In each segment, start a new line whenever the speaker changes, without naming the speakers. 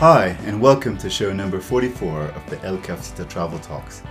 Hi, and welcome to show number 44 of the El Cafecito Travel Talks,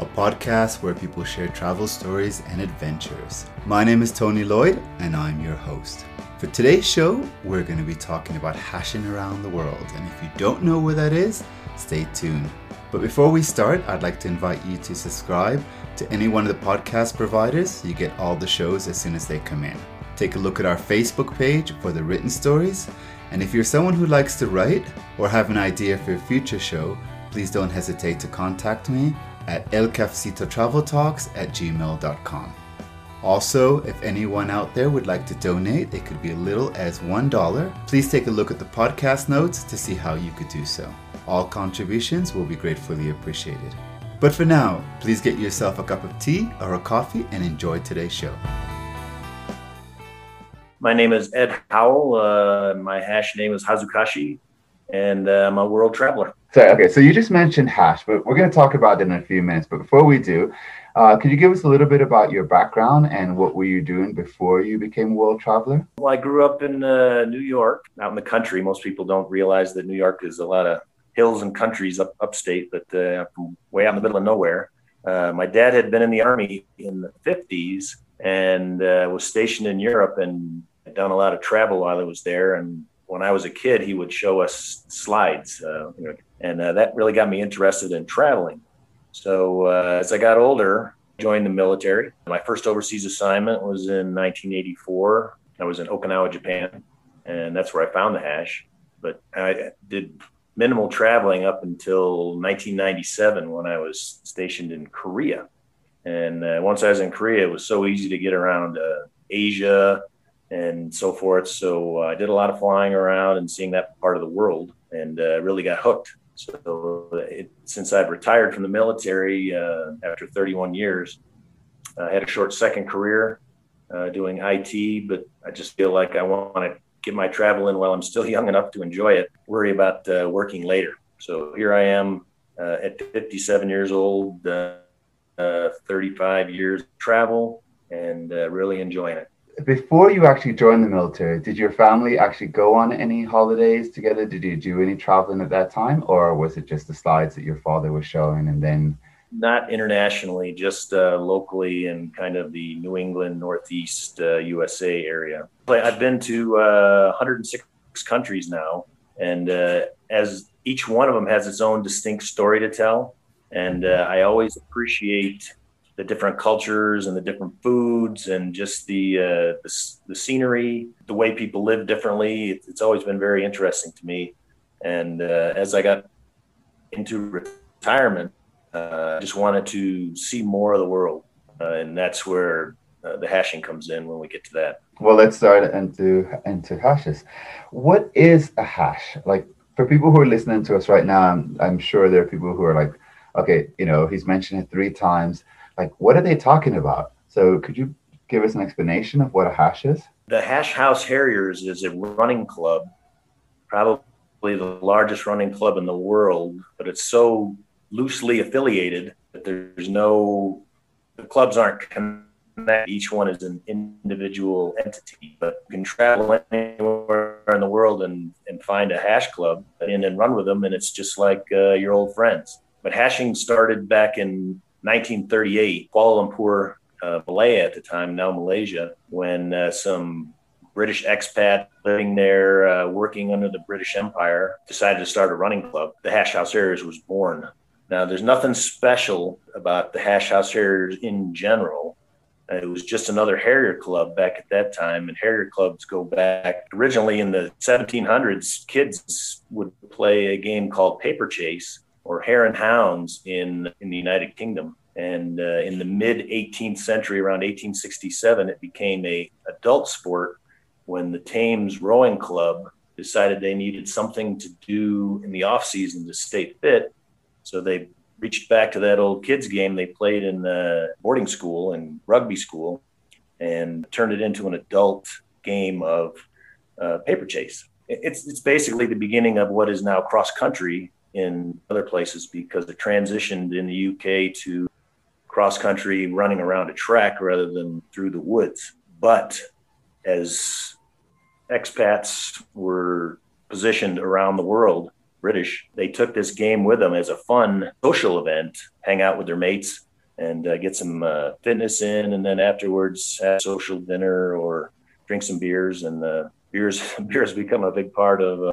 a podcast where people share travel stories and adventures. My name is Tony Lloyd, and I'm your host. For today's show, we're going to be talking about hashing around the world, and if you don't know where that is, stay tuned. But before we start, I'd like to invite you to subscribe to any one of the podcast providers so you get all the shows as soon as they come in. Take a look at our Facebook page for the written stories and if you're someone who likes to write or have an idea for a future show, please don't hesitate to contact me at elcafecitotraveltalks at gmail.com. Also, if anyone out there would like to donate, it could be as little as $1. Please take a look at the podcast notes to see how you could do so. All contributions will be gratefully appreciated. But for now, please get yourself a cup of tea or a coffee and enjoy today's show.
My name is Ed Howell. Uh, my hash name is Hazukashii, and uh, I'm a world traveler.
So, okay, so you just mentioned hash, but we're going to talk about it in a few minutes. But before we do, uh, could you give us a little bit about your background and what were you doing before you became a world traveler?
Well, I grew up in uh, New York, out in the country. Most people don't realize that New York is a lot of hills and countries up upstate, but uh, way out in the middle of nowhere. Uh, my dad had been in the army in the 50s and uh, was stationed in Europe and done a lot of travel while I was there. And when I was a kid, he would show us slides, uh, and uh, that really got me interested in traveling. So uh, as I got older, joined the military. My first overseas assignment was in 1984. I was in Okinawa, Japan, and that's where I found the hash. But I did minimal traveling up until 1997 when I was stationed in Korea. And uh, once I was in Korea, it was so easy to get around uh, Asia, and so forth. So uh, I did a lot of flying around and seeing that part of the world, and uh, really got hooked. So it, since I've retired from the military uh, after 31 years, I had a short second career uh, doing IT, but I just feel like I want to get my travel in while I'm still young enough to enjoy it. Worry about uh, working later. So here I am uh, at 57 years old, 35 years travel, and really enjoying it
before you actually joined the military, did your family actually go on any holidays together? Did you do any traveling at that time, or was it just the slides that your father was showing and then?
Not internationally, just uh, locally in kind of the New England, Northeast uh, USA area. I've been to uh, 106 countries now, and uh, as each one of them has its own distinct story to tell, and uh, I always appreciate the different cultures and the different foods and just the, uh, the, the scenery, the way people live differently. It, it's always been very interesting to me. And uh, as I got into retirement, uh, I just wanted to see more of the world, uh, and that's where uh, the hashing comes in when we get to that.
Well, let's start into into hashes. What is a hash? Like for people who are listening to us right now, I'm, I'm sure there are people who are like, okay, you know, he's mentioned it three times like what are they talking about? So could you give us an explanation of what a hash is?
The Hash House Harriers is a running club, probably the largest running club in the world, but it's so loosely affiliated that there's no the clubs aren't connected. Each one is an individual entity, but you can travel anywhere in the world and, and find a hash club and then run with them, and it's just like uh, your old friends. But hashing started back in 1938, Kuala Lumpur, uh, Malaya at the time, now Malaysia, when uh, some British expat living there, uh, working under the British Empire, decided to start a running club. The Hash House Harriers was born. Now, there's nothing special about the Hash House Harriers in general. Uh, it was just another Harrier club back at that time, and Harrier clubs go back originally in the 1700s. Kids would play a game called paper chase, or hare and hounds in, in the United Kingdom. And uh, in the mid 18th century, around 1867, it became a adult sport when the Thames Rowing Club decided they needed something to do in the off season to stay fit. So they reached back to that old kids game they played in the boarding school and rugby school and turned it into an adult game of uh, paper chase. It's, it's basically the beginning of what is now cross country in other places because it transitioned in the UK to cross country running around a track rather than through the woods. But as expats were positioned around the world, British. They took this game with them as a fun social event, hang out with their mates and uh, get some uh, fitness in, and then afterwards have social dinner or drink some beers. And the beers beers become a big part of uh,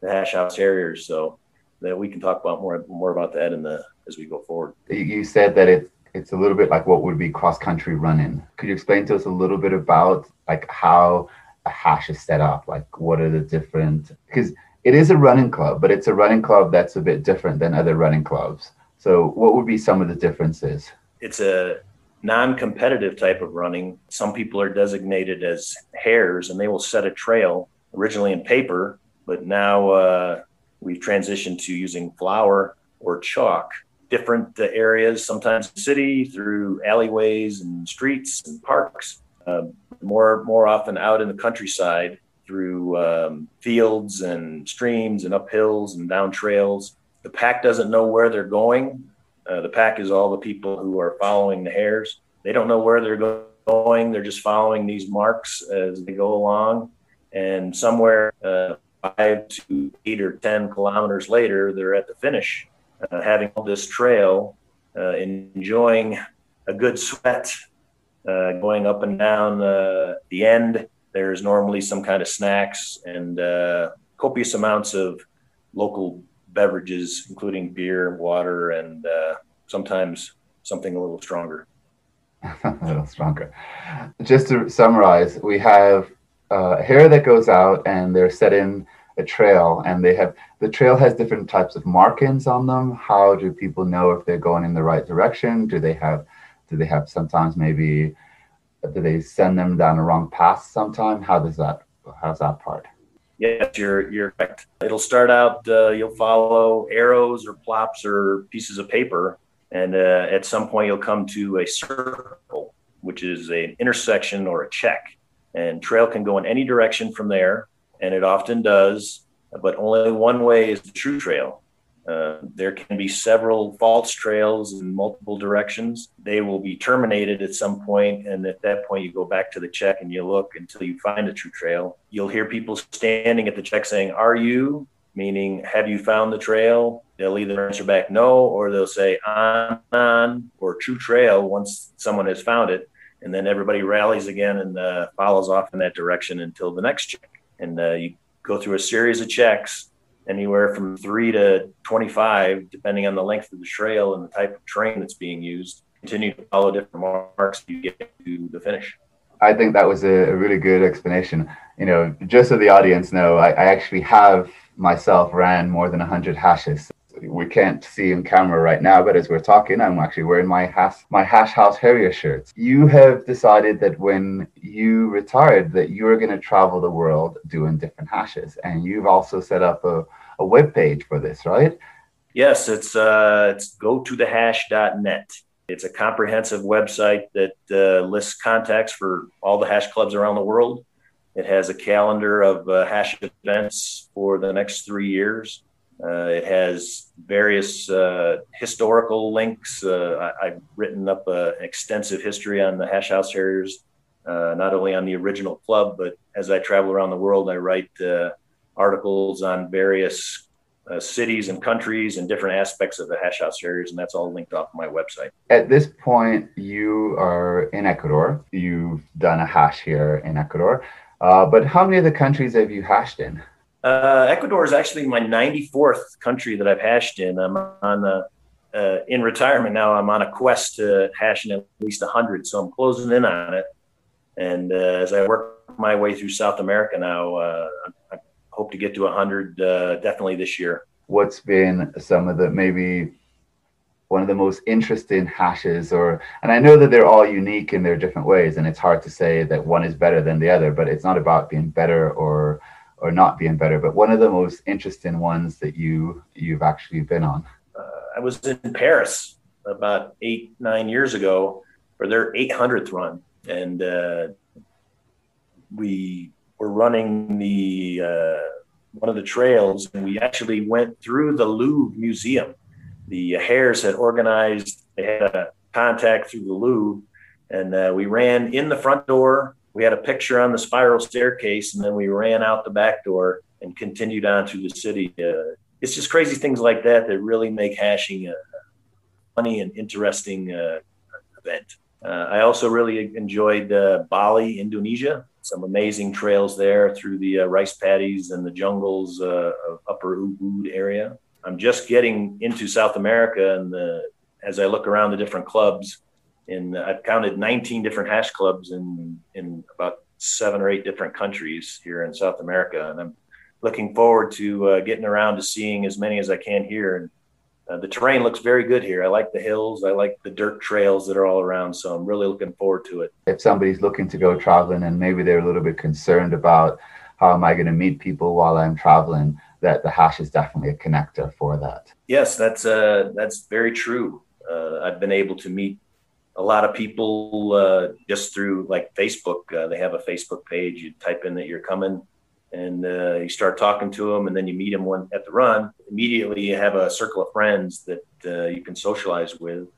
the Hash House Harriers. So that we can talk about more more about that in the as we go forward.
You said that it's it's a little bit like what would be cross country running. Could you explain to us a little bit about like how a hash is set up? Like what are the different because it is a running club, but it's a running club that's a bit different than other running clubs. So what would be some of the differences?
It's a non-competitive type of running. Some people are designated as hares, and they will set a trail originally in paper, but now uh, we've transitioned to using flour or chalk. Different uh, areas, sometimes city, through alleyways and streets and parks. Uh, more more often out in the countryside through um, fields and streams and up hills and down trails. The pack doesn't know where they're going. Uh, the pack is all the people who are following the hares. They don't know where they're going. They're just following these marks as they go along. And somewhere uh, five to eight or 10 kilometers later, they're at the finish, uh, having this trail, uh, enjoying a good sweat, uh, going up and down uh, the end. There's normally some kind of snacks and copious amounts of local beverages, including beer, water, and uh, sometimes something a little stronger.
a little stronger. Just to summarize, we have uh, hare that goes out and they're set in a trail, and they have the trail has different types of markings on them. How do people know if they're going in the right direction? Do they have do they have sometimes maybe do they send them down the wrong path sometime? How does that how's that part?
Yes, you're you're correct. It'll start out. Uh, you'll follow arrows or plops or pieces of paper, and uh, at some point you'll come to a circle, which is an intersection or a check. And trail can go in any direction from there, and it often does. But only one way is the true trail. Uh, there can be several false trails in multiple directions. They will be terminated at some point, and at that point, you go back to the check and you look until you find a true trail. You'll hear people standing at the check saying, "Are you?" Meaning, have you found the trail? They'll either answer back no, or they'll say on, on, or true trail once someone has found it, and then everybody rallies again and uh, follows off in that direction until the next check. And uh, you go through a series of checks anywhere from three to 25, depending on the length of the trail and the type of train that's being used. Continue to follow different marks you get to the finish.
I think that was a, really good explanation. You know, just so the audience know, I, I actually have myself ran more than 100 hashes. We can't see in camera right now, but as we're talking, I'm actually wearing my hash, my Hash House Harrier shirts. You have decided that when you retired, that you are going to travel the world doing different hashes, and you've also set up a, a web page for this, right?
Yes, it's uh, it's gotothehash.net. It's a comprehensive website that uh, lists contacts for all the hash clubs around the world. It has a calendar of uh, hash events for the next three years. Uh, it has various uh, historical links. Uh, I, have written up an extensive history on the Hash House Harriers, uh, not only on the original club, but as I travel around the world, I write uh, articles on various uh, cities and countries and different aspects of the hash house Harriers, and that's all linked off my website.
At this point, you are in Ecuador. You've done a hash here in Ecuador, uh, but how many of the countries have you hashed in?
Uh, Ecuador is actually my 94th country that I've hashed in. I'm on a, uh, in retirement now. I'm on a quest to hash in at least 100, so I'm closing in on it. And uh, as I work my way through South America now, uh, I hope to get to 100 uh, definitely this year.
What's been some of the maybe one of the most interesting hashes or and i know that they're all unique in their different ways and it's hard to say that one is better than the other but it's not about being better or or not being better but one of the most interesting ones that you you've actually been on
uh, i was in paris about eight nine years ago for their 800th run and uh, we were running the uh, one of the trails, and we actually went through the Louvre Museum. The Hares had organized; they had a contact through the Louvre, and uh, we ran in the front door. We had a picture on the spiral staircase, and then we ran out the back door and continued on through the city. Uh, it's just crazy things like that that really make hashing a funny and interesting uh, event. Uh, I also really enjoyed uh, Bali, Indonesia. Some amazing trails there through the uh, rice paddies and the jungles uh, of Upper Ubud area. I'm just getting into South America, and the, as I look around the different clubs, in I've counted 19 different hash clubs in in about seven or eight different countries here in South America, and I'm looking forward to uh, getting around to seeing as many as I can here. And uh, the terrain looks very good here. I like the hills. I like the dirt trails that are all around. So I'm really looking forward to it.
If somebody's looking to go traveling and maybe they're a little bit concerned about how am I going to meet people while I'm traveling, that the hash is definitely a connector for that.
Yes, that's uh, that's very true. Uh, I've been able to meet a lot of people uh, just through like Facebook. Uh, they have a Facebook page. You type in that you're coming and uh, you start talking to them and then you meet them one at the run immediately you have a circle of friends that uh, you can socialize with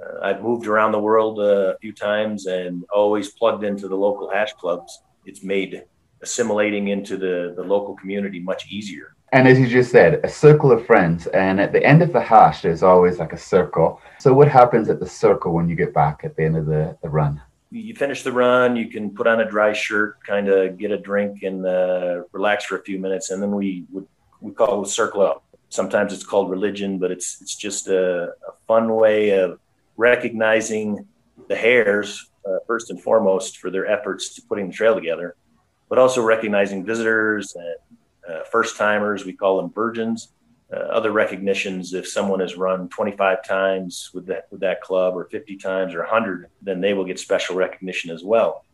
uh, i've moved around the world uh, a few times and always plugged into the local hash clubs it's made assimilating into the, the local community much easier
and as you just said a circle of friends. And at the end of the hash there's always like a circle. So what happens at the circle when you get back at the end of the, the run?
You finish the run, you can put on a dry shirt, kind of get a drink and uh, relax for a few minutes, and then we would we call it circle up. Sometimes it's called religion, but it's it's just a, a fun way of recognizing the hares uh, first and foremost for their efforts to putting the trail together, but also recognizing visitors and uh, first timers. We call them virgins uh, other recognitions if someone has run 25 times with that with that club or 50 times or 100 then they will get special recognition as well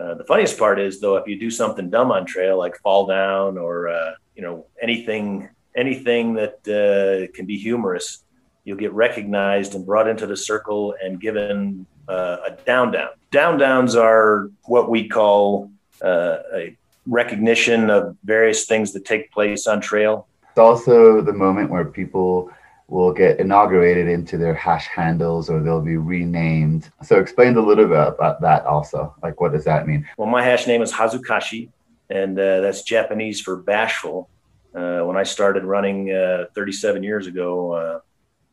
uh, the funniest part is though if you do something dumb on trail like fall down or uh, you know anything anything that uh, can be humorous you'll get recognized and brought into the circle and given uh, a down down down downs are what we call uh, a recognition of various things that take place on trail
it's also the moment where people will get inaugurated into their hash handles or they'll be renamed. So explain a little bit about that also. Like, what does that mean?
Well, my hash name is Hazukashii, and uh, that's Japanese for bashful. Uh, when I started running uh, 37 years ago, uh,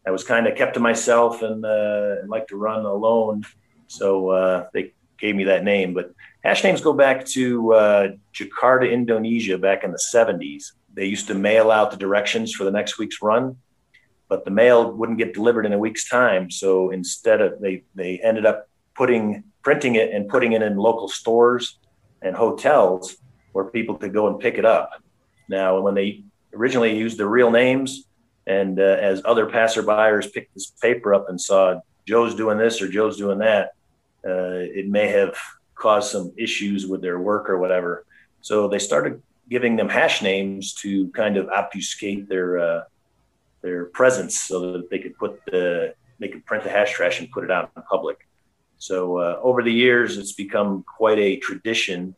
I was kind of kept to myself and uh, like to run alone. So uh, they gave me that name. But hash names go back to Jakarta, Indonesia, back in the 70s they used to mail out the directions for the next week's run, but the mail wouldn't get delivered in a week's time. So instead of they they ended up putting printing it and putting it in local stores and hotels where people could go and pick it up. Now, when they originally used the real names, and uh, as other passerbyers picked this paper up and saw Joe's doing this or Joe's doing that, uh, it may have caused some issues with their work or whatever. So they started giving them hash names to kind of obfuscate their uh, their presence so that they could put the they could print the hash trash and put it out in public. So uh, over the years, it's become quite a tradition.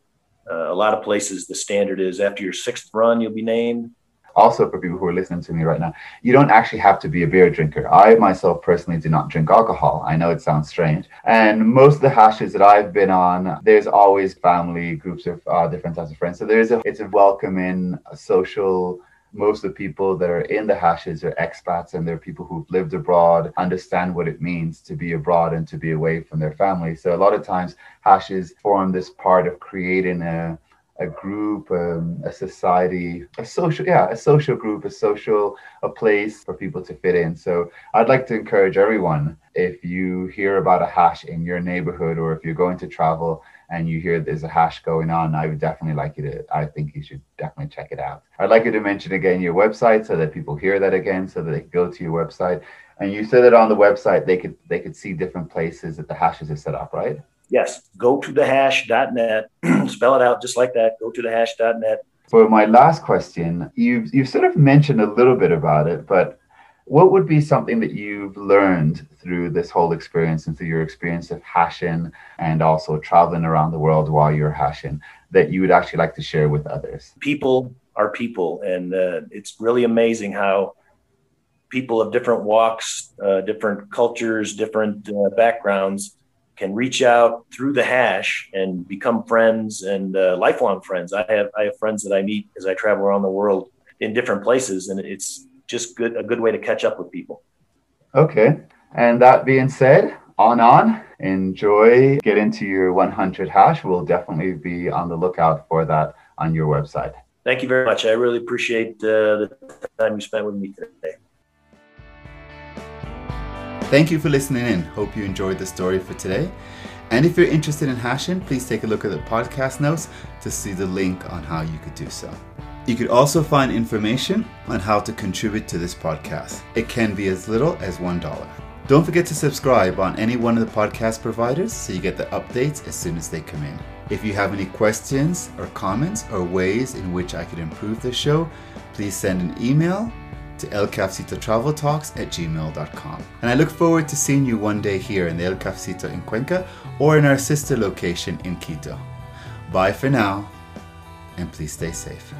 Uh, a lot of places, the standard is after your sixth run, you'll be named
also for people who are listening to me right now, you don't actually have to be a beer drinker. I myself personally do not drink alcohol. I know it sounds strange. And most of the hashes that I've been on, there's always family, groups of uh, different types of friends. So there's a, it's a welcoming, a social, most of the people that are in the hashes are expats and they're people who've lived abroad, understand what it means to be abroad and to be away from their family. So a lot of times hashes form this part of creating a a group, um, a society, a social, yeah, a social group, a social, a place for people to fit in. So I'd like to encourage everyone, if you hear about a hash in your neighborhood or if you're going to travel and you hear there's a hash going on, I would definitely like you to, I think you should definitely check it out. I'd like you to mention again your website so that people hear that again, so that they go to your website. And you said that on the website, they could, they could see different places that the hashes are set up, right?
Yes, go to the hash.net, spell it out just like that, go to the hash.net.
For my last question, you've, you've sort of mentioned a little bit about it, but what would be something that you've learned through this whole experience and through your experience of hashing and also traveling around the world while you're hashing that you would actually like to share with others?
People are people, and uh, it's really amazing how people of different walks, uh, different cultures, different uh, backgrounds can reach out through the hash and become friends and uh, lifelong friends. I have I have friends that I meet as I travel around the world in different places, and it's just good a good way to catch up with people.
Okay. And that being said, on on, enjoy, get into your 100 hash. We'll definitely be on the lookout for that on your website.
Thank you very much. I really appreciate uh, the time you spent with me today.
Thank you for listening in. Hope you enjoyed the story for today. And if you're interested in hashing, please take a look at the podcast notes to see the link on how you could do so. You could also find information on how to contribute to this podcast. It can be as little as $1. Don't forget to subscribe on any one of the podcast providers so you get the updates as soon as they come in. If you have any questions or comments or ways in which I could improve the show, please send an email to El Cafecito Travel Talks at gmail.com. And I look forward to seeing you one day here in the El Cafecito in Cuenca or in our sister location in Quito. Bye for now, and please stay safe.